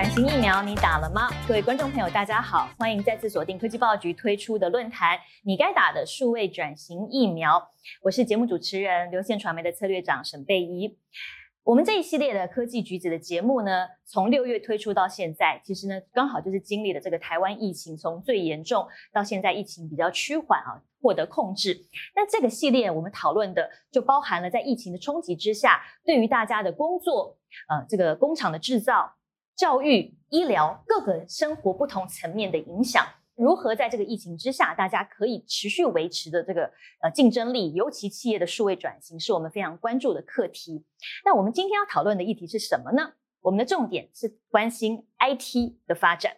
转型疫苗你打了吗？各位观众朋友，大家好，欢迎再次锁定科技报局推出的论坛，你该打的数位转型疫苗。我是节目主持人，流线传媒的策略长沈贝怡。我们这一系列的科技橘子的节目呢，从六月推出到现在，其实呢，刚好就是经历了这个台湾疫情从最严重到现在疫情比较趋缓啊，获得控制。那这个系列我们讨论的就包含了在疫情的冲击之下，对于大家的工作，呃，这个工厂的制造、教育、医疗各个生活不同层面的影响。如何在这个疫情之下，大家可以持续维持的这个呃竞争力，尤其企业的数位转型，是我们非常关注的课题。那我们今天要讨论的议题是什么呢？我们的重点是关心 IT 的发展。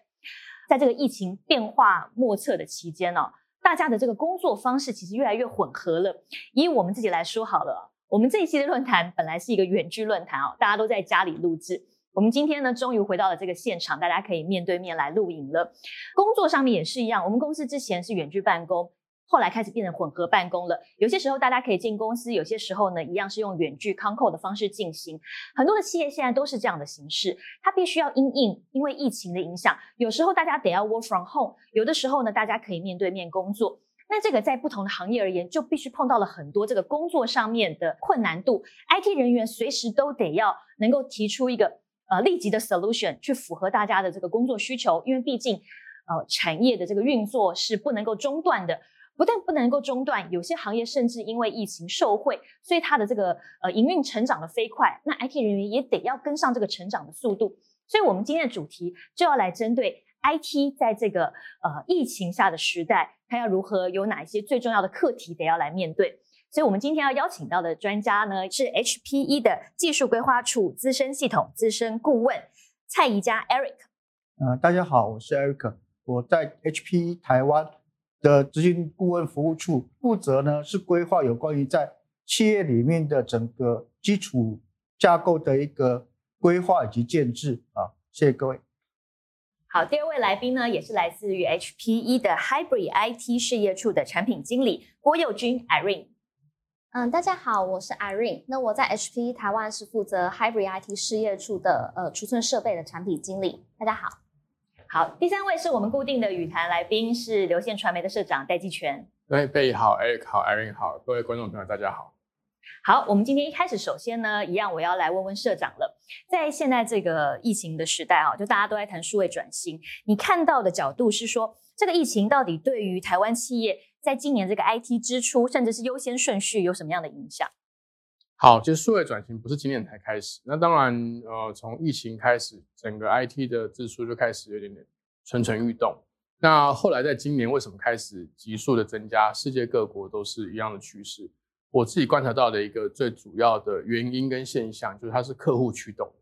在这个疫情变化莫测的期间呢，大家的这个工作方式其实越来越混合了。以我们自己来说好了，我们这一期的论坛本来是一个远距论坛哦，大家都在家里录制。我们今天呢，终于回到了这个现场，大家可以面对面来录影了。工作上面也是一样，我们公司之前是远距办公，后来开始变成混合办公了。有些时候大家可以进公司，有些时候呢，一样是用远距 con c o 的方式进行。很多的企业现在都是这样的形式，它必须要因应，因为疫情的影响，有时候大家得要 work from home，有的时候呢，大家可以面对面工作。那这个在不同的行业而言，就必须碰到了很多这个工作上面的困难度。IT 人员随时都得要能够提出一个。呃，立即的 solution 去符合大家的这个工作需求，因为毕竟，呃，产业的这个运作是不能够中断的。不但不能够中断，有些行业甚至因为疫情受惠，所以它的这个呃营运成长的飞快，那 IT 人员也得要跟上这个成长的速度。所以，我们今天的主题就要来针对 IT 在这个呃疫情下的时代，它要如何有哪一些最重要的课题得要来面对。所以，我们今天要邀请到的专家呢，是 HPE 的技术规划处资深系统资深顾问蔡宜佳 Eric。呃，大家好，我是 Eric，我在 HPE 台湾的执行顾问服务处负责呢，是规划有关于在企业里面的整个基础架构的一个规划以及建制啊。谢谢各位。好，第二位来宾呢，也是来自于 HPE 的 Hybrid IT 事业处的产品经理郭佑君 Irene。嗯，大家好，我是 Irene。那我在 HP 台湾是负责 Hybrid IT 事业处的呃储存设备的产品经理。大家好，好。第三位是我们固定的语坛来宾，是流线传媒的社长戴季全。对，贝好，Eric 好，Irene 好，各位观众朋友大家好。好，我们今天一开始，首先呢，一样我要来问问社长了。在现在这个疫情的时代啊，就大家都在谈数位转型，你看到的角度是说，这个疫情到底对于台湾企业？在今年这个 IT 支出，甚至是优先顺序有什么样的影响？好，其实数位转型不是今年才开始，那当然，呃，从疫情开始，整个 IT 的支出就开始有点点蠢蠢欲动。那后来在今年为什么开始急速的增加？世界各国都是一样的趋势。我自己观察到的一个最主要的原因跟现象，就是它是客户驱动。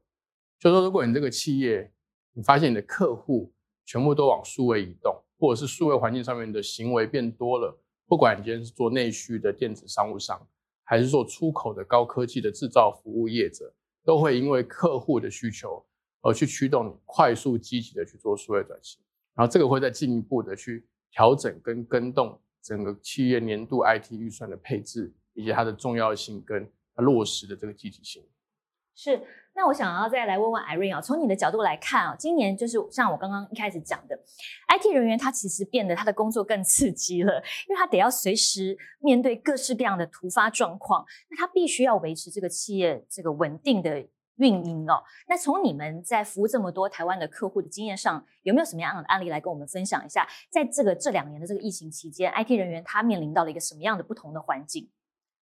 就说如果你这个企业，你发现你的客户全部都往数位移动。或者是数位环境上面的行为变多了，不管你今天是做内需的电子商务商，还是做出口的高科技的制造服务业者，都会因为客户的需求而去驱动你快速积极的去做数位转型，然后这个会再进一步的去调整跟跟动整个企业年度 IT 预算的配置，以及它的重要性跟落实的这个积极性。是。那我想要再来问问 Irene 啊，从你的角度来看啊，今年就是像我刚刚一开始讲的，IT 人员他其实变得他的工作更刺激了，因为他得要随时面对各式各样的突发状况，那他必须要维持这个企业这个稳定的运营哦。那从你们在服务这么多台湾的客户的经验上，有没有什么样的案例来跟我们分享一下？在这个这两年的这个疫情期间，IT 人员他面临到了一个什么样的不同的环境？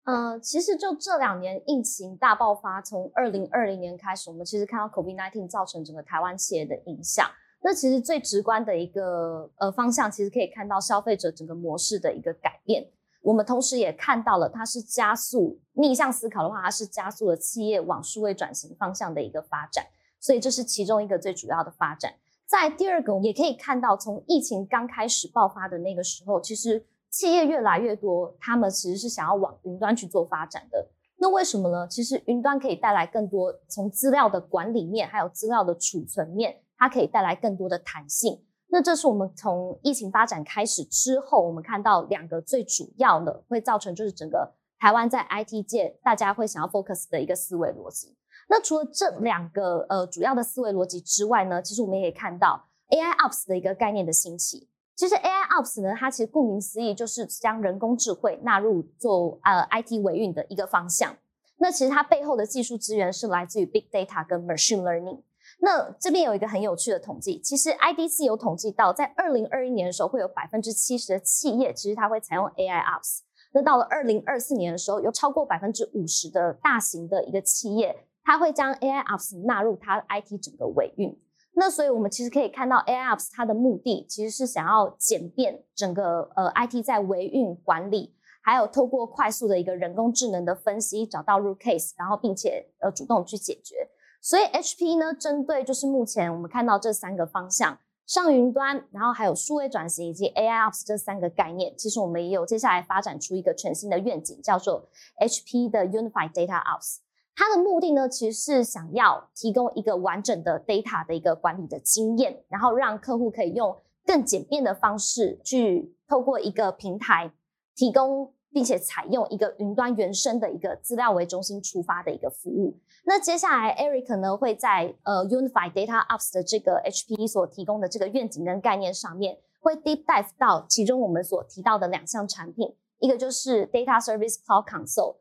呃，其实就这两年疫情大爆发，从二零二零年开始，我们其实看到 COVID-19 造成整个台湾企业的影响。那其实最直观的一个呃方向，其实可以看到消费者整个模式的一个改变。我们同时也看到了，它是加速逆向思考的话，它是加速了企业往数位转型方向的一个发展。所以这是其中一个最主要的发展。在第二个，也可以看到，从疫情刚开始爆发的那个时候，其实。企业越来越多，他们其实是想要往云端去做发展的。那为什么呢？其实云端可以带来更多从资料的管理面，还有资料的储存面，它可以带来更多的弹性。那这是我们从疫情发展开始之后，我们看到两个最主要的会造成就是整个台湾在 IT 界大家会想要 focus 的一个思维逻辑。那除了这两个呃主要的思维逻辑之外呢，其实我们也可以看到 AI Ops 的一个概念的兴起。其实 AI Ops 呢，它其实顾名思义就是将人工智慧纳入做呃 IT 维运的一个方向。那其实它背后的技术资源是来自于 Big Data 跟 Machine Learning。那这边有一个很有趣的统计，其实 IDC 有统计到，在二零二一年的时候，会有百分之七十的企业其实它会采用 AI Ops。那到了二零二四年的时候，有超过百分之五十的大型的一个企业，它会将 AI Ops 纳入它 IT 整个维运。那所以我们其实可以看到 AI Ops 它的目的其实是想要简便整个呃 IT 在维运管理，还有透过快速的一个人工智能的分析，找到 root case，然后并且呃主动去解决。所以 HP 呢，针对就是目前我们看到这三个方向，上云端，然后还有数位转型以及 AI Ops 这三个概念，其实我们也有接下来发展出一个全新的愿景，叫做 HP 的 Unified Data Ops。它的目的呢，其实是想要提供一个完整的 data 的一个管理的经验，然后让客户可以用更简便的方式去透过一个平台提供。并且采用一个云端原生的一个资料为中心出发的一个服务。那接下来，Eric 呢会在呃 Unified Data Ops 的这个 HPE 所提供的这个愿景跟概念上面，会 deep dive 到其中我们所提到的两项产品，一个就是 Data Service Cloud Console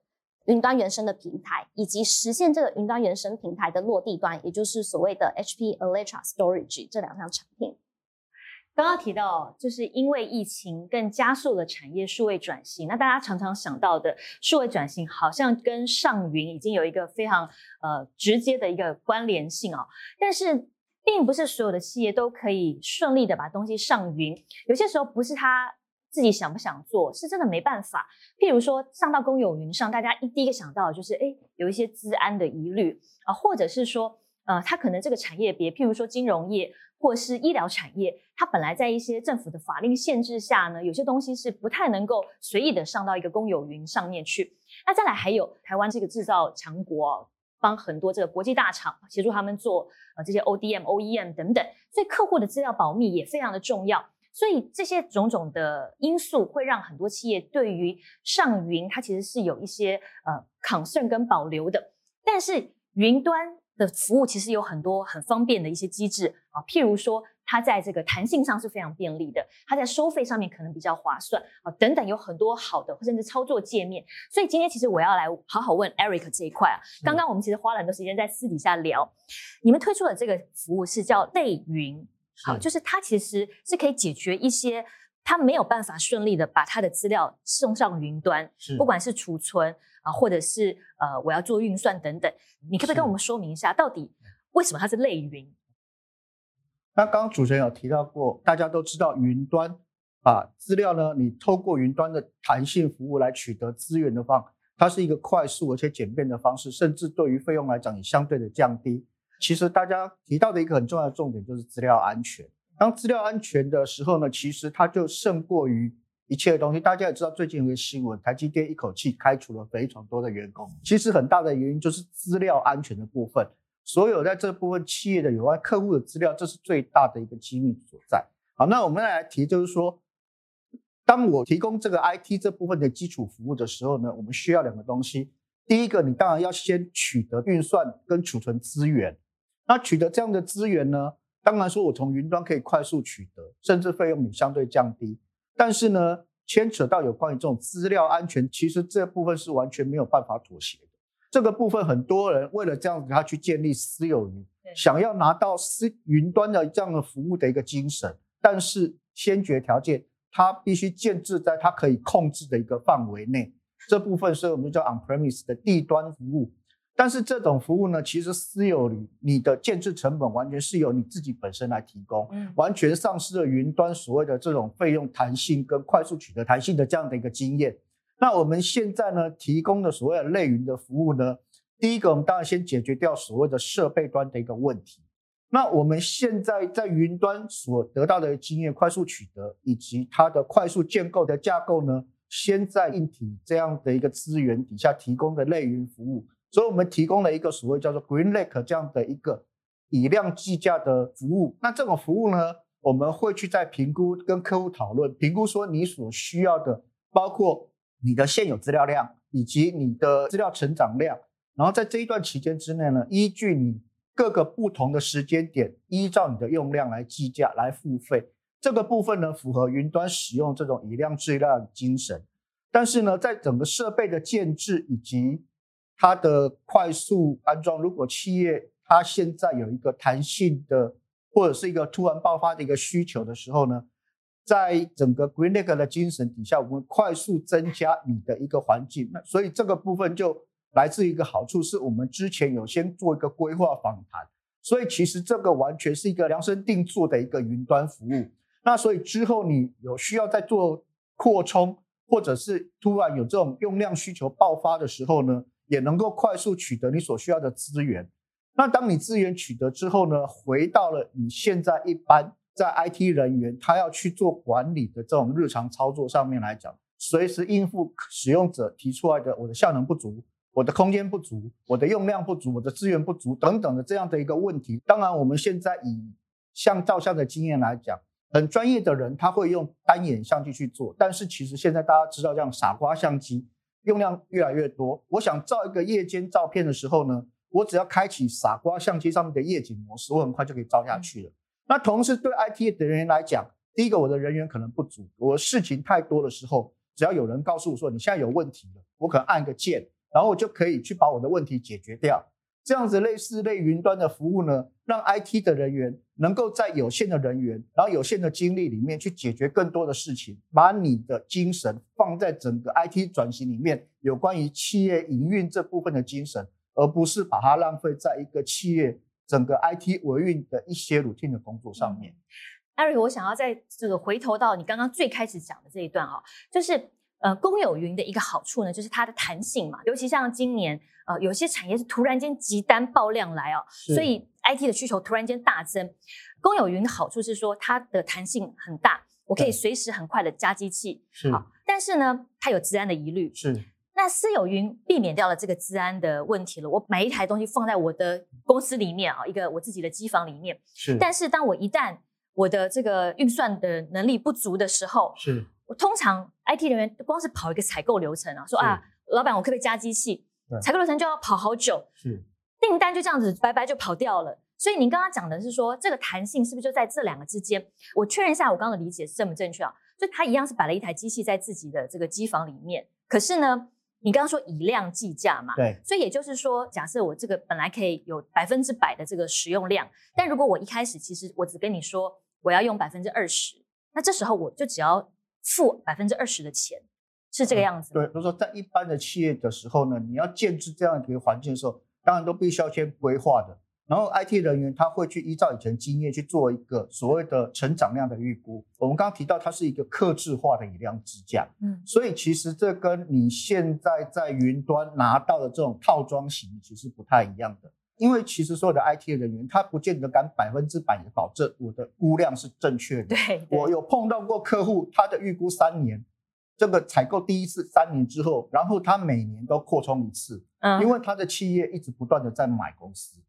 云端原生的平台，以及实现这个云端原生平台的落地端，也就是所谓的 HP Alletra Storage 这两项产品。刚刚提到，就是因为疫情更加速了产业数位转型。那大家常常想到的数位转型，好像跟上云已经有一个非常呃直接的一个关联性哦。但是，并不是所有的企业都可以顺利的把东西上云。有些时候不是它自己想不想做，是真的没办法。譬如说上到公有云上，大家一第一个想到的就是，哎，有一些治安的疑虑啊，或者是说，呃，它可能这个产业别，譬如说金融业。或是医疗产业，它本来在一些政府的法令限制下呢，有些东西是不太能够随意的上到一个公有云上面去。那再来还有台湾这个制造强国，帮很多这个国际大厂协助他们做呃这些 ODM、OEM 等等，所以客户的资料保密也非常的重要。所以这些种种的因素会让很多企业对于上云它其实是有一些呃 concern 跟保留的。但是云端。的服务其实有很多很方便的一些机制啊，譬如说它在这个弹性上是非常便利的，它在收费上面可能比较划算啊，等等有很多好的甚至操作界面。所以今天其实我要来好好问 Eric 这一块啊。刚刚我们其实花了很多时间在私底下聊，你们推出的这个服务是叫类云，好，就是它其实是可以解决一些。它没有办法顺利的把它的资料送上云端，不管是储存啊，或者是呃我要做运算等等，你可不可以跟我们说明一下，到底为什么它是类云？那刚刚主持人有提到过，大家都知道云端啊资料呢，你透过云端的弹性服务来取得资源的话，它是一个快速而且简便的方式，甚至对于费用来讲也相对的降低。其实大家提到的一个很重要的重点就是资料安全。当资料安全的时候呢，其实它就胜过于一切的东西。大家也知道，最近有个新闻，台积电一口气开除了非常多的员工。其实很大的原因就是资料安全的部分。所有在这部分企业的有关客户的资料，这是最大的一个机密所在。好，那我们来提，就是说，当我提供这个 IT 这部分的基础服务的时候呢，我们需要两个东西。第一个，你当然要先取得运算跟储存资源。那取得这样的资源呢？当然说，我从云端可以快速取得，甚至费用也相对降低。但是呢，牵扯到有关于这种资料安全，其实这部分是完全没有办法妥协的。这个部分很多人为了这样子，他去建立私有云，想要拿到私云端的这样的服务的一个精神。但是先决条件，它必须建制在它可以控制的一个范围内。这部分是我们叫 on-premise 的地端服务。但是这种服务呢，其实私有你的建制成本完全是由你自己本身来提供，完全丧失了云端所谓的这种费用弹性跟快速取得弹性的这样的一个经验。那我们现在呢提供的所谓的类云的服务呢，第一个我们当然先解决掉所谓的设备端的一个问题。那我们现在在云端所得到的经验、快速取得以及它的快速建构的架构呢，先在硬体这样的一个资源底下提供的类云服务。所以我们提供了一个所谓叫做 Green Lake 这样的一个以量计价的服务。那这种服务呢，我们会去在评估跟客户讨论，评估说你所需要的，包括你的现有资料量，以及你的资料成长量，然后在这一段期间之内呢，依据你各个不同的时间点，依照你的用量来计价来付费。这个部分呢，符合云端使用这种以量制量的精神。但是呢，在整个设备的建制以及它的快速安装，如果企业它现在有一个弹性的或者是一个突然爆发的一个需求的时候呢，在整个 GreenLake 的精神底下，我们快速增加你的一个环境。那所以这个部分就来自一个好处，是我们之前有先做一个规划访谈，所以其实这个完全是一个量身定做的一个云端服务。那所以之后你有需要再做扩充，或者是突然有这种用量需求爆发的时候呢，也能够快速取得你所需要的资源。那当你资源取得之后呢，回到了你现在一般在 IT 人员他要去做管理的这种日常操作上面来讲，随时应付使用者提出来的我的效能不足、我的空间不足、我的用量不足、我的资源不足等等的这样的一个问题。当然，我们现在以像照相的经验来讲。很专业的人，他会用单眼相机去做，但是其实现在大家知道，这样傻瓜相机用量越来越多。我想照一个夜间照片的时候呢，我只要开启傻瓜相机上面的夜景模式，我很快就可以照下去了。那同时对 IT 的人员来讲，第一个我的人员可能不足，我事情太多的时候，只要有人告诉我说你现在有问题了，我可能按个键，然后我就可以去把我的问题解决掉。这样子类似类云端的服务呢，让 IT 的人员能够在有限的人员，然后有限的精力里面去解决更多的事情，把你的精神放在整个 IT 转型里面，有关于企业营运这部分的精神，而不是把它浪费在一个企业整个 IT 维运的一些 routine 的工作上面。艾瑞，我想要在这个回头到你刚刚最开始讲的这一段啊，就是呃公有云的一个好处呢，就是它的弹性嘛，尤其像今年。呃，有些产业是突然间急单爆量来哦，所以 IT 的需求突然间大增。公有云的好处是说它的弹性很大，我可以随时很快的加机器。是，但是呢，它有治安的疑虑。是，那私有云避免掉了这个治安的问题了。我买一台东西放在我的公司里面啊，一个我自己的机房里面。是，但是当我一旦我的这个运算的能力不足的时候，是我通常 IT 人员光是跑一个采购流程啊，说啊，老板，我可不可以加机器？采购流程就要跑好久，是订单就这样子拜拜就跑掉了。所以您刚刚讲的是说，这个弹性是不是就在这两个之间？我确认一下，我刚刚的理解是正不正确啊？就他一样是摆了一台机器在自己的这个机房里面，可是呢，你刚刚说以量计价嘛，对，所以也就是说，假设我这个本来可以有百分之百的这个使用量，但如果我一开始其实我只跟你说我要用百分之二十，那这时候我就只要付百分之二十的钱。是这个样子。对，就是说在一般的企业的时候呢，你要建置这样一个环境的时候，当然都必须要先规划的。然后 IT 人员他会去依照以前经验去做一个所谓的成长量的预估。我们刚刚提到它是一个克制化的以量支架，嗯，所以其实这跟你现在在云端拿到的这种套装型其实不太一样的。因为其实所有的 IT 人员他不见得敢百分之百的保证我的估量是正确的。对，我有碰到过客户，他的预估三年。这个采购第一次三年之后，然后他每年都扩充一次，嗯，因为他的企业一直不断的在买公司，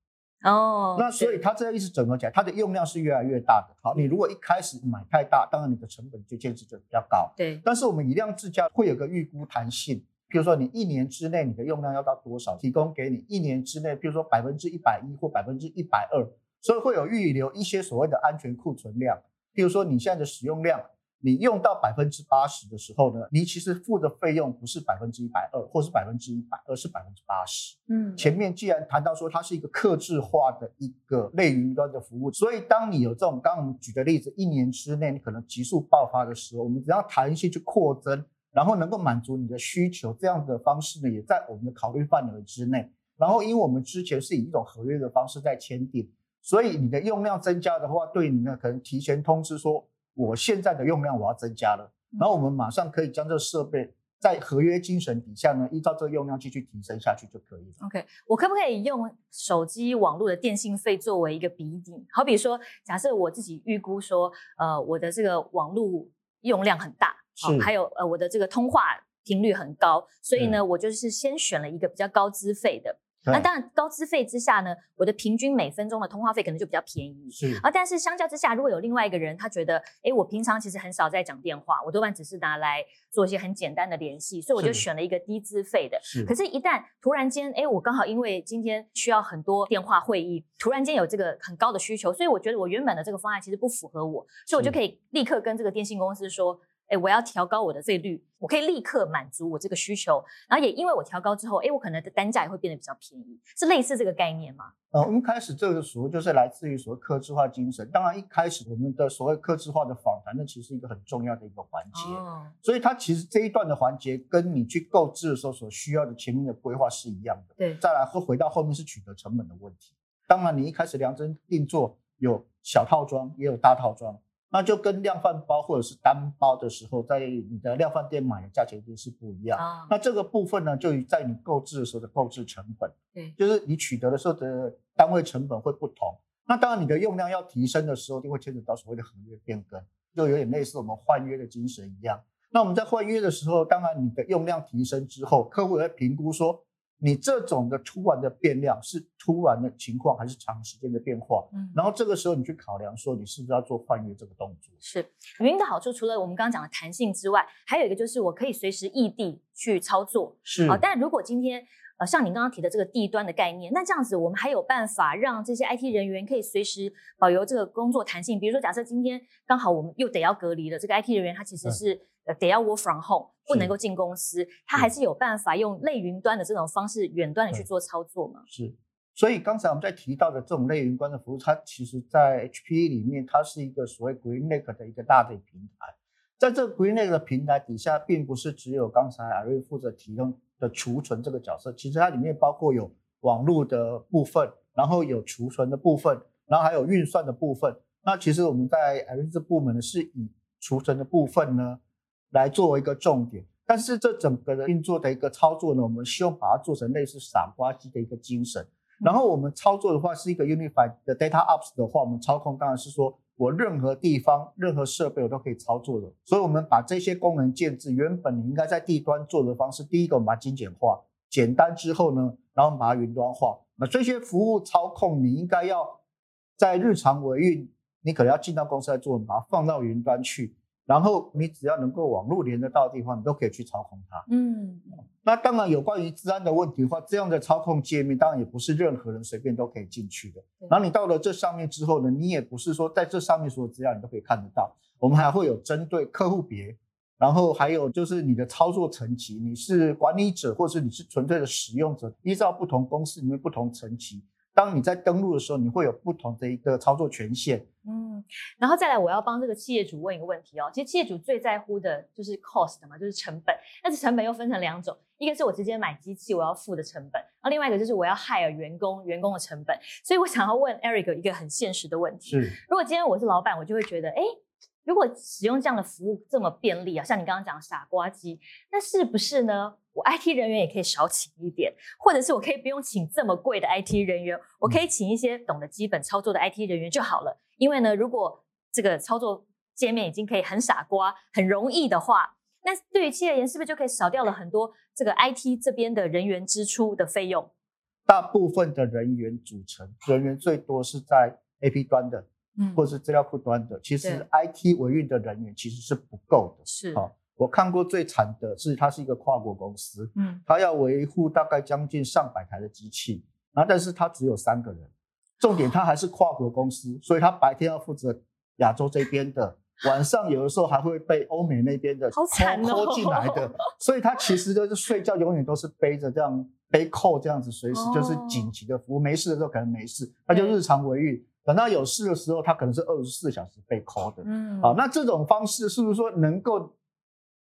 哦，那所以他这个意思整合起来，它的用量是越来越大的。好，你如果一开始买太大，当然你的成本就建设就比较高，对。但是我们以量制价会有个预估弹性，比如说你一年之内你的用量要到多少，提供给你一年之内，比如说百分之一百一或百分之一百二，所以会有预留一些所谓的安全库存量，比如说你现在的使用量。你用到百分之八十的时候呢，你其实付的费用不是百分之一百二，或是百分之一百，而是百分之八十。嗯，前面既然谈到说它是一个克制化的一个类云端的服务，所以当你有这种刚刚我们举的例子，一年之内你可能急速爆发的时候，我们只要弹性去扩增，然后能够满足你的需求，这样的方式呢，也在我们的考虑范围之内。然后，因为我们之前是以一种合约的方式在签订，所以你的用量增加的话，对你呢可能提前通知说。我现在的用量我要增加了，然后我们马上可以将这个设备在合约精神底下呢，依照这个用量继续提升下去就可以了。OK，我可不可以用手机网络的电信费作为一个比底？好比说，假设我自己预估说，呃，我的这个网络用量很大，是，还有呃，我的这个通话频率很高，所以呢，我就是先选了一个比较高资费的。那当然高资费之下呢，我的平均每分钟的通话费可能就比较便宜。是啊，但是相较之下，如果有另外一个人，他觉得，哎，我平常其实很少在讲电话，我多半只是拿来做一些很简单的联系，所以我就是选了一个低资费的。是可是，一旦突然间，哎，我刚好因为今天需要很多电话会议，突然间有这个很高的需求，所以我觉得我原本的这个方案其实不符合我，所以我就可以立刻跟这个电信公司说。哎，我要调高我的费率，我可以立刻满足我这个需求，然后也因为我调高之后，哎，我可能的单价也会变得比较便宜，是类似这个概念吗？呃，我们开始这个时候就是来自于所谓客制化精神。当然，一开始我们的所谓客制化的访谈，那其实是一个很重要的一个环节。哦。所以它其实这一段的环节跟你去购置的时候所需要的前面的规划是一样的。对。再来会回到后面是取得成本的问题。当然，你一开始量身定做有小套装，也有大套装。那就跟量贩包或者是单包的时候，在你的量贩店买的价钱一定是不一样。那这个部分呢，就在你购置的时候的购置成本，对，就是你取得的时候的单位成本会不同。那当然，你的用量要提升的时候，就会牵扯到所谓的合约变更，就有点类似我们换约的精神一样。那我们在换约的时候，当然你的用量提升之后，客户也会评估说。你这种的突然的变量是突然的情况，还是长时间的变化？嗯，然后这个时候你去考量说，你是不是要做换月这个动作？是云的好处，除了我们刚刚讲的弹性之外，还有一个就是我可以随时异地去操作。是啊，但如果今天呃像您刚刚提的这个地端的概念，那这样子我们还有办法让这些 IT 人员可以随时保留这个工作弹性。比如说，假设今天刚好我们又得要隔离了，这个 IT 人员他其实是呃。得要 work from home，不能够进公司，他还是有办法用类云端的这种方式，远端的去做操作吗？是，所以刚才我们在提到的这种类云端的服务，它其实在 HPE 里面，它是一个所谓 GreenLake 的一个大的平台。在这 GreenLake 的平台底下，并不是只有刚才阿瑞负责提供的储存这个角色，其实它里面包括有网络的部分，然后有储存的部分，然后还有运算的部分。那其实我们在阿瑞这部门呢，是以储存的部分呢。来作为一个重点，但是这整个的运作的一个操作呢，我们希望把它做成类似傻瓜机的一个精神。然后我们操作的话是一个 unified 的 data ops 的话，我们操控当然是说我任何地方、任何设备我都可以操作的。所以，我们把这些功能建置，原本你应该在地端做的方式，第一个我们把它精简化、简单之后呢，然后把它云端化。那这些服务操控，你应该要在日常维运，你可能要进到公司来做，把它放到云端去。然后你只要能够网络连得到的地方，你都可以去操控它。嗯，那当然有关于治安的问题的话，这样的操控界面当然也不是任何人随便都可以进去的。然后你到了这上面之后呢，你也不是说在这上面所有资料你都可以看得到。我们还会有针对客户别，然后还有就是你的操作层级，你是管理者或是你是纯粹的使用者，依照不同公司里面不同层级。当你在登录的时候，你会有不同的一个操作权限。嗯，然后再来，我要帮这个企业主问一个问题哦。其实企业主最在乎的就是 cost 嘛，就是成本。但是成本又分成两种，一个是我直接买机器我要付的成本，然后另外一个就是我要 hire 员工，员工的成本。所以我想要问 Eric 一个很现实的问题：是，如果今天我是老板，我就会觉得，哎。如果使用这样的服务这么便利啊，像你刚刚讲傻瓜机，那是不是呢？我 IT 人员也可以少请一点，或者是我可以不用请这么贵的 IT 人员，我可以请一些懂得基本操作的 IT 人员就好了。因为呢，如果这个操作界面已经可以很傻瓜、很容易的话，那对于企业而言，是不是就可以少掉了很多这个 IT 这边的人员支出的费用？大部分的人员组成，人员最多是在 AP 端的。或者是资料库端的，其实 IT 维运的人员其实是不够的。是。啊，我看过最惨的是，它是一个跨国公司，嗯，它要维护大概将近上百台的机器，然后但是它只有三个人，重点它还是跨国公司，所以它白天要负责亚洲这边的，晚上有的时候还会被欧美那边的好惨哦进来的，所以他其实就是睡觉永远都是背着这样背扣这样子，随时就是紧急的服务，没事的时候可能没事，他就日常维运。等到有事的时候，他可能是二十四小时被 call 的。嗯，好，那这种方式是不是说能够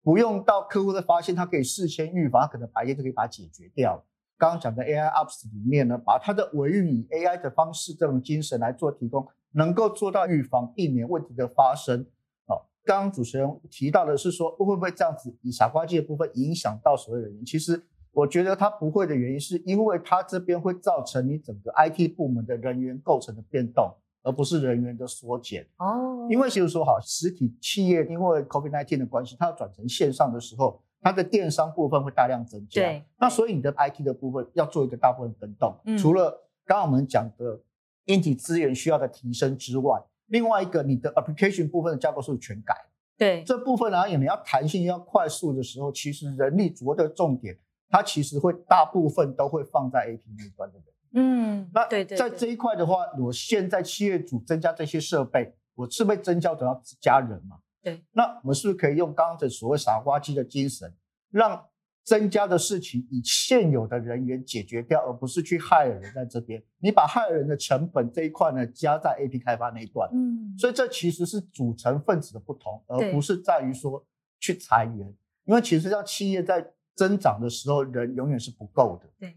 不用到客户的发现，他可以事先预防，他可能白天就可以把它解决掉？刚刚讲的 AI Ops 里面呢，把它的维运以 AI 的方式这种精神来做提供，能够做到预防，避免问题的发生。好，刚刚主持人提到的是说，会不会这样子以傻瓜机的部分影响到所有人员？其实。我觉得它不会的原因，是因为它这边会造成你整个 IT 部门的人员构成的变动，而不是人员的缩减。哦，因为就是说，好，实体企业因为 COVID-19 的关系，它要转成线上的时候，它的电商部分会大量增加。对，那所以你的 IT 的部分要做一个大部分分动，嗯除了刚刚我们讲的硬体资源需要的提升之外，另外一个你的 application 部分的架构是不是全改？对，这部分而言，你要弹性要快速的时候，其实人力着的重点，它其实会大部分都会放在 AP 那一端的人。嗯，那对对，在这一块的话，我现在企业主增加这些设备，我是不是增加总要加人嘛？对。那我们是不是可以用刚刚的所谓傻瓜机的精神，让增加的事情以现有的人员解决掉，而不是去害人在这边？你把害人的成本这一块呢，加在 AP 开发那一段。嗯，所以这其实是组成分子的不同，而不是在于说去裁员。因为其实让企业在增长的时候，人永远是不够的。对。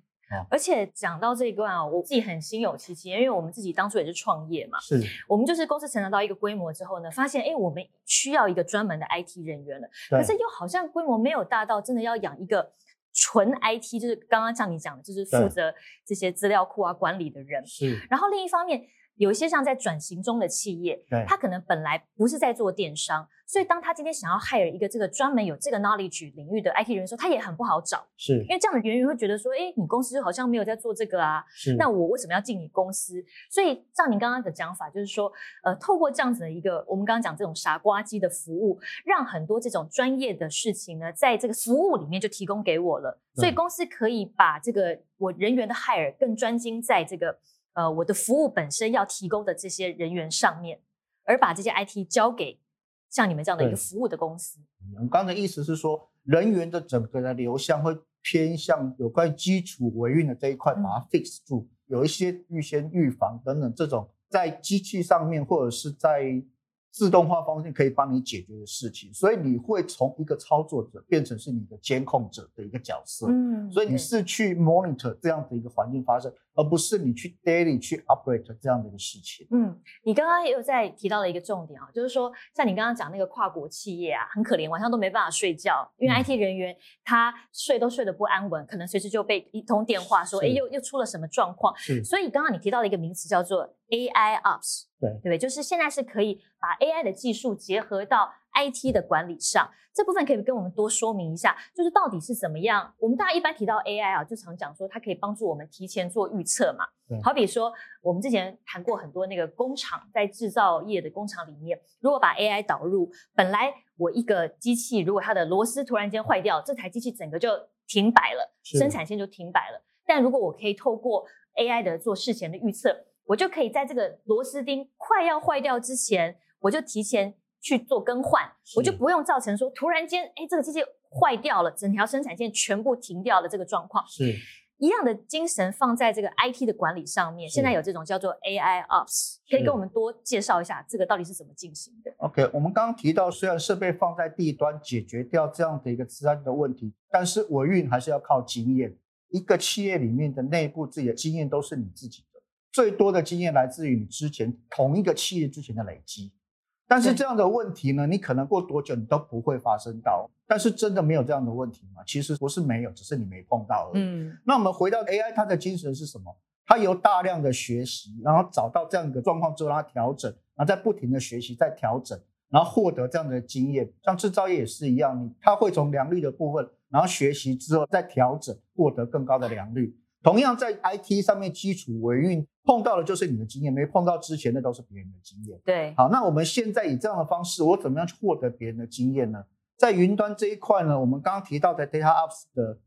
而且讲到这一段啊，我自己很心有戚戚，因为我们自己当初也是创业嘛，是，我们就是公司成长到一个规模之后呢，发现哎，我们需要一个专门的 IT 人员了，对。可是又好像规模没有大到真的要养一个纯 IT，就是刚刚像你讲的，就是负责这些资料库啊管理的人。是，然后另一方面，有一些像在转型中的企业，他可能本来不是在做电商，所以当他今天想要 hire 一个这个专门有这个 knowledge 领域的 IT 人的时候，他也很不好找，是因，为这样的人员会觉得说，哎，你公司好像没有在做这个啊，是，那我为什么要进你公司？所以照您刚刚的讲法，就是说，呃，透过这样子的一个我们刚刚讲这种傻瓜机的服务，让很多这种专业的事情呢，在这个服务里面就提供给我了。所以公司可以把这个我人员的 hire 更专精在这个呃我的服务本身要提供的这些人员上面，而把这些 IT 交给像你们这样的一个服务的公司。我们刚才意思是说，人员的整个的流向会偏向有关于基础维运的这一块，嗯把它 fix 住，有一些预先预防等等这种在机器上面或者是在自动化方面可以帮你解决的事情，所以你会从一个操作者变成是你的监控者的一个角色。嗯所以你是去 monitor 这样的一个环境发生，而不是你去 daily 去 operate 这样的一个事情。嗯，你刚刚也有在提到了一个重点啊，就是说，像你刚刚讲那个跨国企业啊，很可怜，晚上都没办法睡觉，因为嗯 IT 人员他睡都睡得不安稳，可能随时就被一通电话说，是哎，又又出了什么状况。所以刚刚你提到了一个名词叫做 AI Ops，对对不对？就是现在是可以把 AI 的技术结合到 IT 的管理上，这部分可以跟我们多说明一下，就是到底是怎么样？我们大家一般提到 AI 啊，就常讲说它可以帮助我们提前做预测嘛。好比说，我们之前谈过很多那个工厂在制造业的工厂里面，如果把 AI 导入，本来我一个机器如果它的螺丝突然间坏掉，这台机器整个就停摆了，生产线就停摆了。但如果我可以透过 AI 的做事前的预测，我就可以在这个螺丝钉快要坏掉之前，我就提前去做更换，我就不用造成说突然间，哎，这个机器坏掉了，整条生产线全部停掉了这个状况。是一样的精神放在这个 IT 的管理上面，现在有这种叫做 AI Ops，可以跟我们多介绍一下这个到底是怎么进行的？OK，我们刚刚提到，虽然设备放在地端解决掉这样的一个治安的问题，但是维运还是要靠经验。一个企业里面的内部自己的经验都是你自己的，最多的经验来自于你之前同一个企业之前的累积。但是这样的问题呢，你可能过多久你都不会发生到。但是真的没有这样的问题吗？其实不是没有，只是你没碰到而已。嗯，那我们回到 AI，它的精神是什么？它由大量的学习，然后找到这样一个状况之后，让它调整，然后再不停的学习，再调整，然后获得这样的经验。像制造业也是一样，你它会从良率的部分，然后学习之后再调整，获得更高的良率。同样在 IT 上面基础维运碰到的就是你的经验，没碰到之前那都是别人的经验。对，好，那我们现在以这样的方式，我怎么样去获得别人的经验呢？在云端这一块呢，我们刚刚提到的 Data Ops 的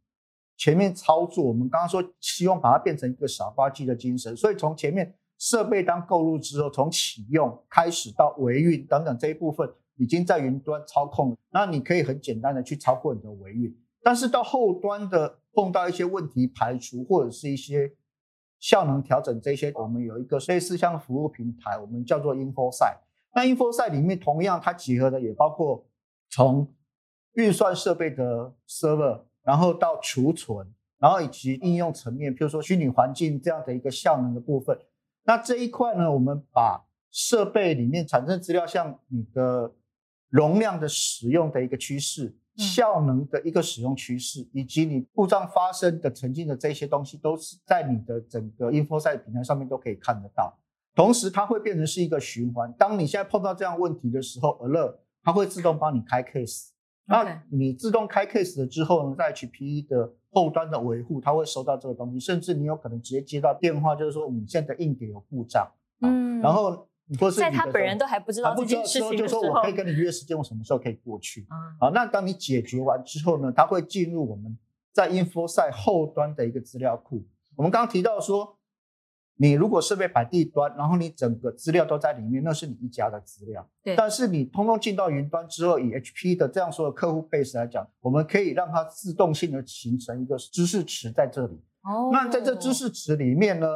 前面操作，我们刚刚说希望把它变成一个傻瓜机的精神，所以从前面设备当购入之后，从启用开始到维运等等这一部分，已经在云端操控了，那你可以很简单的去操控你的维运，但是到后端的碰到一些问题排除或者是一些效能调整这些，我们有一个类似像服务平台，我们叫做 InfoSight。那 InfoSight 里面同样它集合的也包括从运算设备的 server，然后到储存，然后以及应用层面，譬如说虚拟环境这样的一个效能的部分。那这一块呢，我们把设备里面产生资料，像你的容量的使用的一个趋势。嗯。效能的一个使用趋势，以及你故障发生的曾经的这些东西，都是在你的整个 InfoSight 平台上面都可以看得到。同时，它会变成是一个循环。当你现在碰到这样问题的时候，alert 它会自动帮你开 case，那你自动开 case 了之后呢，在 HPE 的后端的维护，它会收到这个东西，甚至你有可能直接接到电话，就是说我们现在硬碟有故障，嗯，然后或是在他本人都还不知道这件事情就说我可以跟你约时间，我什么时候可以过去？好，那当你解决完之后呢，他会进入我们在 InfoSight 后端的一个资料库。我们刚刚提到说。你如果设备摆地端，然后你整个资料都在里面，那是你一家的资料。对。但是你通通进到云端之后，以 HP 的这样说的客户 base 来讲，我们可以让它自动性的形成一个知识池在这里。哦。那在这知识池里面呢，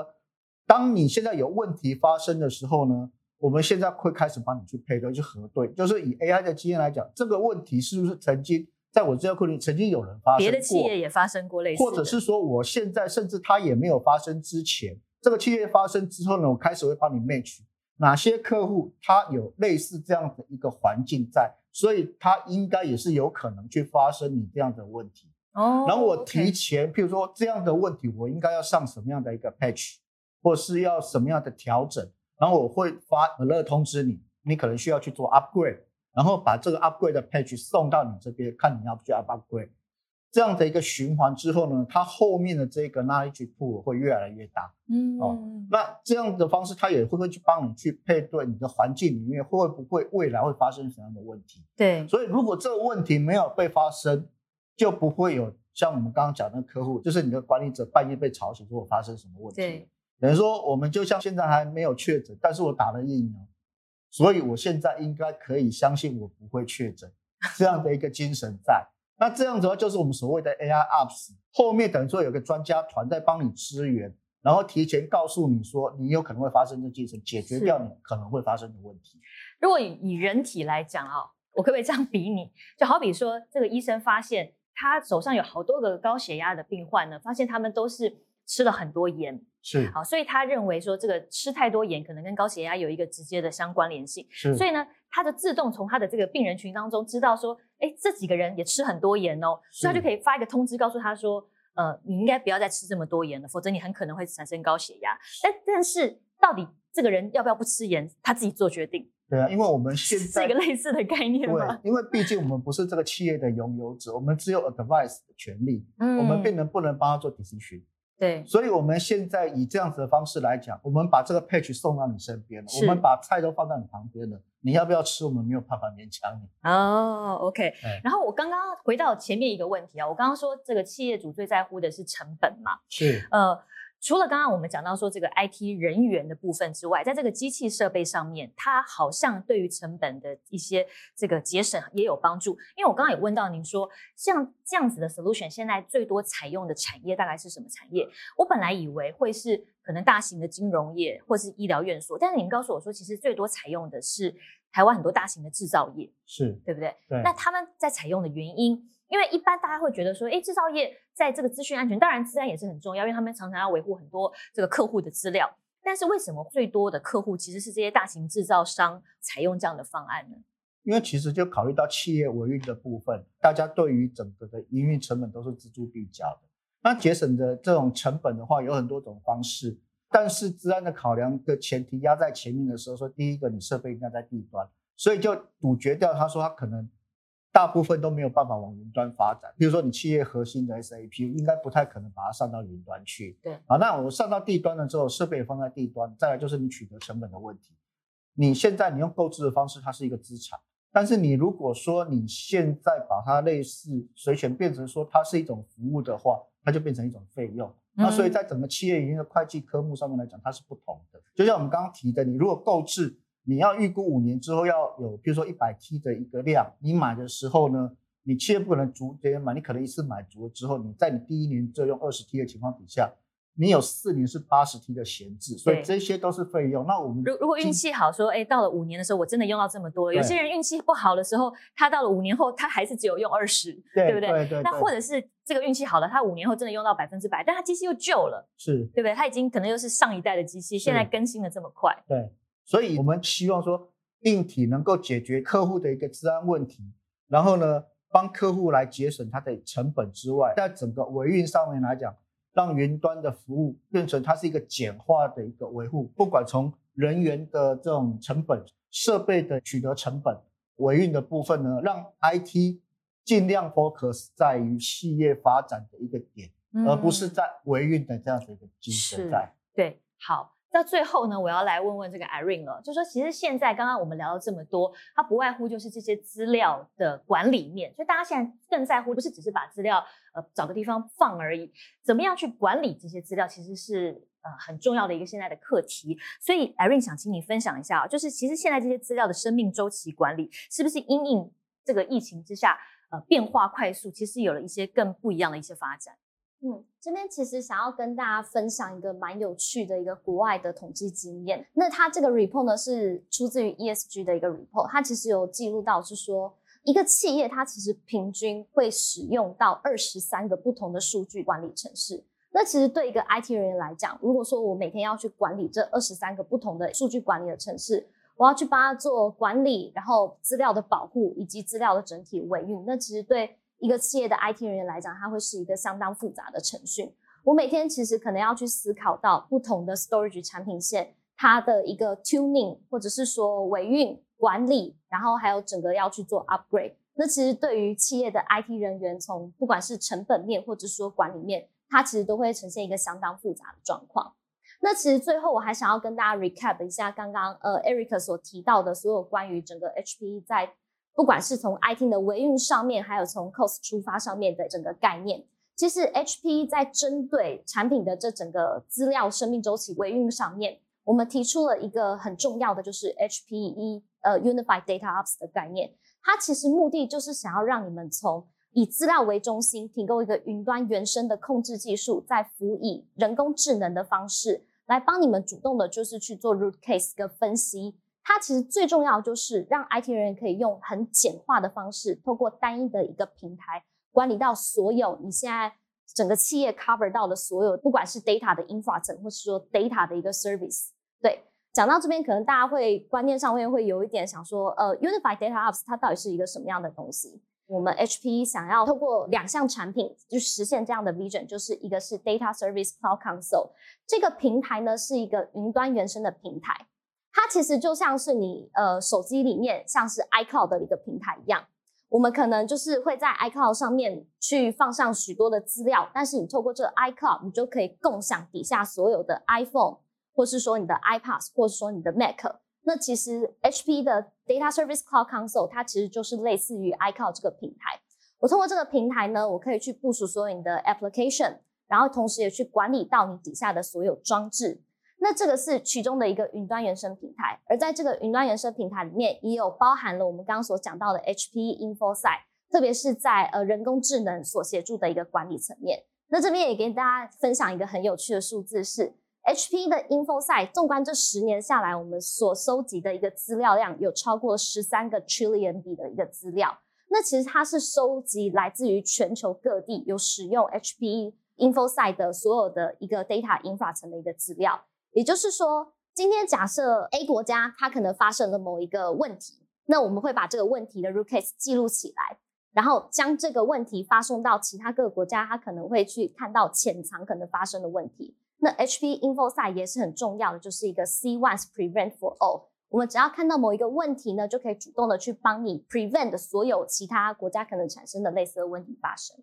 当你现在有问题发生的时候呢，我们现在会开始帮你去配对、去核对。就是以 AI 的经验来讲，这个问题是不是曾经在我资料库里曾经有人发生？别的企业也发生过类似。或者是说，我现在甚至它也没有发生之前。这个企业发生之后呢，我开始会帮你 match 哪些客户，他有类似这样的一个环境在，所以他应该也是有可能去发生你这样的问题。哦，然后我提前，譬如说这样的问题，我应该要上什么样的一个 patch，或是要什么样的调整，然后我会发 alert 通知你，你可能需要去做 upgrade，然后把这个 upgrade 的 page 送到你这边，看你要不要 upgrade。这样的一个循环之后呢，它后面的这个 knowledge pool 会越来越大。嗯，哦，那这样的方式，它也会会去帮你去配对你的环境里面会不会未来会发生什么样的问题。对，所以如果这个问题没有被发生，就不会有像我们刚刚讲的客户，就是你的管理者半夜被吵醒，说我发生什么问题。对，等于说我们就像现在还没有确诊，但是我打了疫苗，所以我现在应该可以相信我不会确诊，这样的一个精神在。那这样子的话，就是我们所谓的 AI Ops，后面等于说有个专家团在帮你支援，然后提前告诉你说你有可能会发生的精神，解决掉你可能会发生的问题。如果以以人体来讲啊，我可不可以这样比拟？就好比说，这个医生发现他手上有好多个高血压的病患呢，发现他们都是吃了很多盐。是好，所以他认为说这个吃太多盐可能跟高血压有一个直接的相关联性。是，所以呢，他就自动从他的这个病人群当中知道说，哎，这几个人也吃很多盐哦，所以他就可以发一个通知告诉他说，呃，你应该不要再吃这么多盐了，否则你很可能会产生高血压。但但是到底这个人要不要不吃盐，他自己做决定。对啊，因为我们现在是一个类似的概念对，因为毕竟我们不是这个企业的拥有者，我们只有 advice 的权利，嗯，我们病人不能帮他做 decision。对，所以我们现在以这样子的方式来讲，我们把这个 patch 送到你身边了，我们把菜都放在你旁边了，你要不要吃？我们没有办法勉强你。哦，OK。然后我刚刚回到前面一个问题啊，我刚刚说这个企业主最在乎的是成本嘛？是，呃。除了刚刚我们讲到说这个 IT 人员的部分之外，在这个机器设备上面，它好像对于成本的一些这个节省也有帮助。因为我刚刚也问到您说，像这样子的 solution，现在最多采用的产业大概是什么产业？我本来以为会是可能大型的金融业或是医疗院所，但是您告诉我说，其实最多采用的是台湾很多大型的制造业，是对不对？对。那他们在采用的原因？因为一般大家会觉得说，哎，制造业在这个资讯安全，当然资安也是很重要，因为他们常常要维护很多这个客户的资料。但是为什么最多的客户其实是这些大型制造商采用这样的方案呢？因为其实就考虑到企业维运的部分，大家对于整个的营运成本都是锱铢必较的。那节省的这种成本的话，有很多种方式，但是治安的考量的前提压在前面的时候，说第一个你设备应该在地端，所以就杜绝掉他说他可能。大部分都没有办法往云端发展，比如说你企业核心的 SAP 应该不太可能把它上到云端去。对，好，那我上到地端了之后，设备也放在地端，再来就是你取得成本的问题。你现在你用购置的方式，它是一个资产，但是你如果说你现在把它类似随选变成说它是一种服务的话，它就变成一种费用。那所以在整个企业营运的会计科目上面来讲，它是不同的。就像我们刚刚提的，你如果购置。你要预估五年之后要有，比如说一百 T 的一个量，你买的时候呢，你切不可能逐年买，你可能一次买足了之后，你在你第一年就用二十 T 的情况底下，你有四年是八十 T 的闲置，所以这些都是费用。那我们如如果运气好，说哎到了五年的时候，我真的用到这么多，有些人运气不好的时候，他到了五年后，他还是只有用二十，对不对？对对。那或者是这个运气好了，他五年后真的用到百分之百，但他机器又旧了，是对不对？他已经可能又是上一代的机器，现在更新的这么快，对。所以我们希望说。硬体能够解决客户的一个治安问题，然后呢，帮客户来节省它的成本之外，在整个维运上面来讲，让云端的服务变成它是一个简化的一个维护，不管从人员的这种成本、设备的取得成本、维运的部分呢，让 IT 尽量 focus 在于企业发展的一个点，而不是在维运的这样的一个精神在。对，好。到最后呢，我要来问问这个 Irene 了，就说其实现在刚刚我们聊了这么多，它不外乎就是这些资料的管理面，所以大家现在更在乎不是只是把资料呃找个地方放而已，怎么样去管理这些资料，其实是呃很重要的一个现在的课题。所以 Irene 想请你分享一下，就是其实现在这些资料的生命周期管理，是不是因应这个疫情之下呃变化快速，其实有了一些更不一样的一些发展。嗯，这边其实想要跟大家分享一个蛮有趣的一个国外的统计经验。那它这个 report 呢是出自于 ESG 的一个 report，它其实有记录到是说，一个企业它其实平均会使用到二十三个不同的数据管理程式。那其实对一个 IT 人员来讲，如果说我每天要去管理这二十三个不同的数据管理的程式，我要去帮他做管理，然后资料的保护以及资料的整体维运，那其实对一个企业的 IT 人员来讲，它会是一个相当复杂的程序。我每天其实可能要去思考到不同的 storage 产品线，它的一个 tuning，或者是说维运管理，然后还有整个要去做 upgrade。那其实对于企业的 IT 人员，从不管是成本面或者说管理面，它其实都会呈现一个相当复杂的状况。那其实最后我还想要跟大家 recap 一下刚刚呃 Eric 所提到的所有关于整个 HP 在不管是从 IT 的维运上面，还有从 cost 出发上面的整个概念，其实 HPE 在针对产品的这整个资料生命周期维运上面，我们提出了一个很重要的，就是 HPE 呃 Unified Data Ops 的概念。它其实目的就是想要让你们从以资料为中心，提供一个云端原生的控制技术，在辅以人工智能的方式来帮你们主动的，就是去做 root case 跟分析。它其实最重要就是让 IT 人员可以用很简化的方式，透过单一的一个平台管理到所有你现在整个企业 cover 到的所有，不管是 data 的 infra 层，或是说 data 的一个 service。对，讲到这边，可能大家会观念上面会有一点想说，呃，Unified Data Ops 它到底是一个什么样的东西？我们 HP 想要透过两项产品就实现这样的 vision，就是一个是 Data Service Cloud Console 这个平台呢，是一个云端原生的平台。它其实就像是你呃手机里面像是 iCloud 的一个平台一样，我们可能就是会在 iCloud 上面去放上许多的资料，但是你透过这个 iCloud，你就可以共享底下所有的 iPhone，或是说你的 iPad，或是说你的 Mac。那其实 HP 的 Data Service Cloud Console 它其实就是类似于 iCloud 这个平台。我通过这个平台呢，我可以去部署所有你的 application，然后同时也去管理到你底下的所有装置。那这个是其中的一个云端原生平台，而在这个云端原生平台里面，也有包含了我们刚刚所讲到的 HP InfoSight，特别是在呃人工智能所协助的一个管理层面。那这边也给大家分享一个很有趣的数字，是 HP 的 InfoSight，纵观这十年下来，我们所收集的一个资料量有超过十三个 trillion 笔的一个资料。那其实它是收集来自于全球各地有使用 HP InfoSight 的所有的一个 data infra 层的一个资料。也就是说，今天假设 A 国家它可能发生了某一个问题，那我们会把这个问题的 root case 记录起来，然后将这个问题发送到其他各个国家，它可能会去看到潜藏可能发生的问题。那 HP InfoSight 也是很重要的，就是一个 See Once Prevent for All。我们只要看到某一个问题呢，就可以主动的去帮你 prevent 所有其他国家可能产生的类似的问题发生。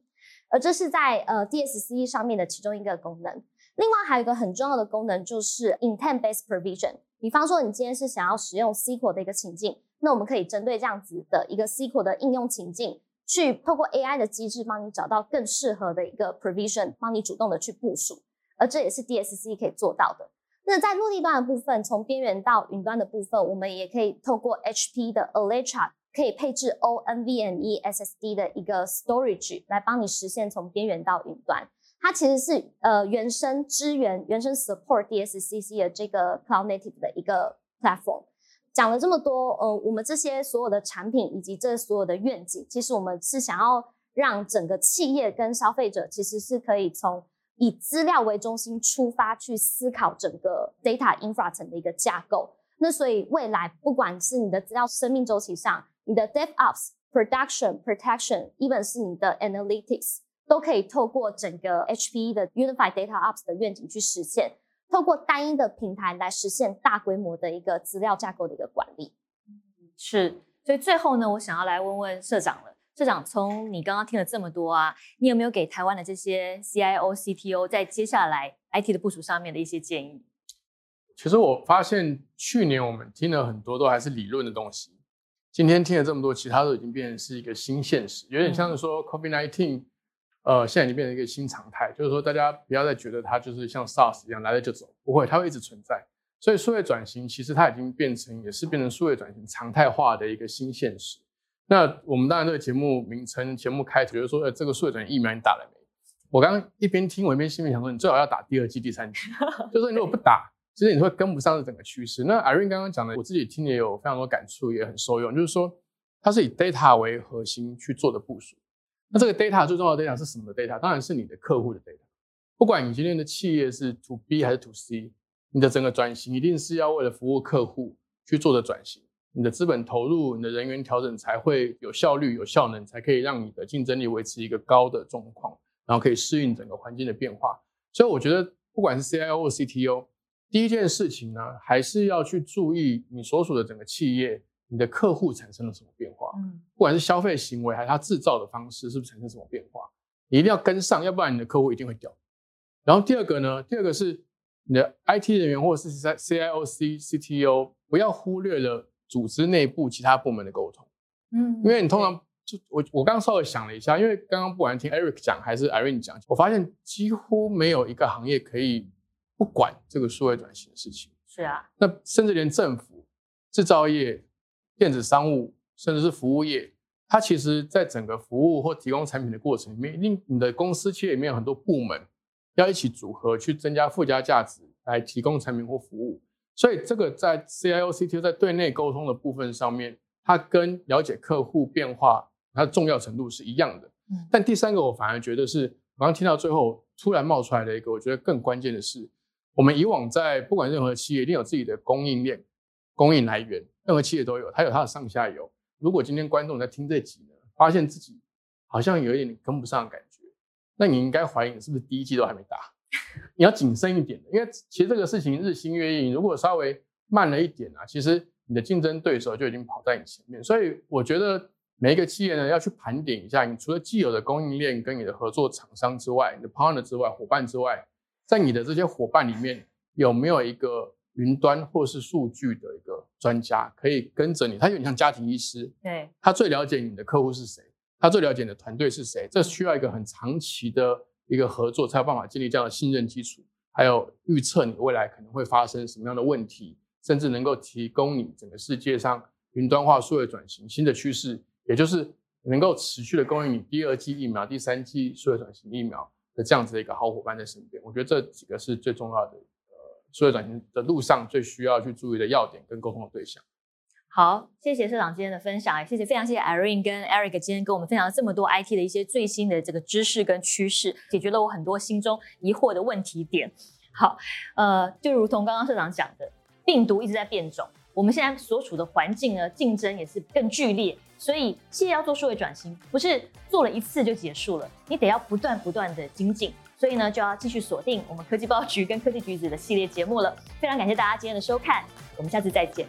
而这是在呃 DSC 上面的其中一个功能。另外还有一个很重要的功能，就是 intent-based provision。比方说，你今天是想要使用 SQL 的一个情境，那我们可以针对这样子的一个 SQL 的应用情境，去透过 AI 的机制，帮你找到更适合的一个 provision，帮你主动的去部署。而这也是 DSC 可以做到的。那在落地端的部分，从边缘到云端的部分，我们也可以透过 HP 的 Alletra，可以配置 ONVMe SSD 的一个 storage 来帮你实现从边缘到云端。它其实是呃原生支援、原生 support DSCC 的这个 cloud native 的一个 platform。讲了这么多，呃，我们这些所有的产品以及这所有的愿景，其实我们是想要让整个企业跟消费者其实是可以从以资料为中心出发去思考整个 data infra 层的一个架构。那所以未来不管是你的资料生命周期上，你的 DevOps、Production、Protection，even 是你的 Analytics。都可以透过整个 HPE 的 Unified Data Ops 的愿景去实现，透过单一的平台来实现大规模的一个资料架构的一个管理。是，所以最后呢，我想要来问问社长了，社长，从你刚刚听了这么多啊，你有没有给台湾的这些 CIO、CTO 在接下来 IT 的部署上面的一些建议？其实我发现去年我们听了很多都还是理论的东西，今天听了这么多，其他都已经变成是一个新现实，有点像是说 COVID-19，呃，现在已经变成一个新常态，就是说大家不要再觉得它就是像 SARS 一样来了就走，不会，它会一直存在。所以数位转型其实它已经变成，也是变成数位转型常态化的一个新现实。那我们当然这个节目名称、节目开头就是说，呃，这个数位转型疫苗你打了没？我刚刚一边听，我一边心里想说，你最好要打第二季、第三剂，就是你如果不打。其实你会跟不上这整个趋势。那 Irene 刚刚讲的，我自己听也有非常多感触，也很受用。就是说，它是以 data 为核心去做的部署。那这个 data 最重要的 data 是什么的 data？当然是你的客户的 data。不管你今天的企业是 to B 还是 to C，你的整个转型一定是要为了服务客户去做的转型。你的资本投入、你的人员调整才会有效率、有效能，才可以让你的竞争力维持一个高的状况，然后可以适应整个环境的变化。所以我觉得，不管是 CIO 或 CTO。第一件事情呢，还是要去注意你所属的整个企业，你的客户产生了什么变化？嗯，不管是消费行为还是他制造的方式，是不是产生什么变化？你一定要跟上，要不然你的客户一定会掉。然后第二个呢，第二个是你的 IT 人员或者是 CIO、C、CTO，不要忽略了组织内部其他部门的沟通。嗯，因为你通常就我我刚刚稍微想了一下，因为刚刚不管听 Eric 讲还是 Irene 讲，我发现几乎没有一个行业可以。不管这个数位转型的事情，是啊，那甚至连政府、制造业、电子商务，甚至是服务业，它其实在整个服务或提供产品的过程里面，一定你的公司企业里面有很多部门要一起组合去增加附加价值，来提供产品或服务。所以这个在 CIO、CTO 在对内沟通的部分上面，它跟了解客户变化它的重要程度是一样的。嗯，但第三个我反而觉得是，我刚听到最后突然冒出来的一个，我觉得更关键的是。我们以往在不管任何企业，一定有自己的供应链、供应来源，任何企业都有，它有它的上下游。如果今天观众在听这集呢，发现自己好像有一点跟不上的感觉，那你应该怀疑你是不是第一季都还没打，你要谨慎一点的，因为其实这个事情日新月异，如果稍微慢了一点啊，其实你的竞争对手就已经跑在你前面。所以我觉得每一个企业呢，要去盘点一下，你除了既有的供应链跟你的合作厂商之外，你的 partner 之外，伙伴之外。在你的这些伙伴里面，有没有一个云端或是数据的一个专家可以跟着你？他有点像家庭医师，对，他最了解你的客户是谁，他最了解你的团队是谁。这需要一个很长期的一个合作，才有办法建立这样的信任基础，还有预测你未来可能会发生什么样的问题，甚至能够提供你整个世界上云端化数位转型新的趋势，也就是能够持续的供应你第二季疫苗、第三季数位转型疫苗的。这样子的一个好伙伴在身边，我觉得这几个是最重要的。呃，数位转型的路上最需要去注意的要点跟沟通的对象。好，谢谢社长今天的分享，也谢谢非常谢谢 Irene 跟 Eric 今天跟我们分享了这么多 IT 的一些最新的这个知识跟趋势，解决了我很多心中疑惑的问题点。好，呃，就如同刚刚社长讲的，病毒一直在变种，我们现在所处的环境呢，竞争也是更剧烈。所以，企业要做数位转型，不是做了一次就结束了，你得要不断不断的精进。所以呢，就要继续锁定我们科技报局跟科技橘子的系列节目了。非常感谢大家今天的收看，我们下次再见。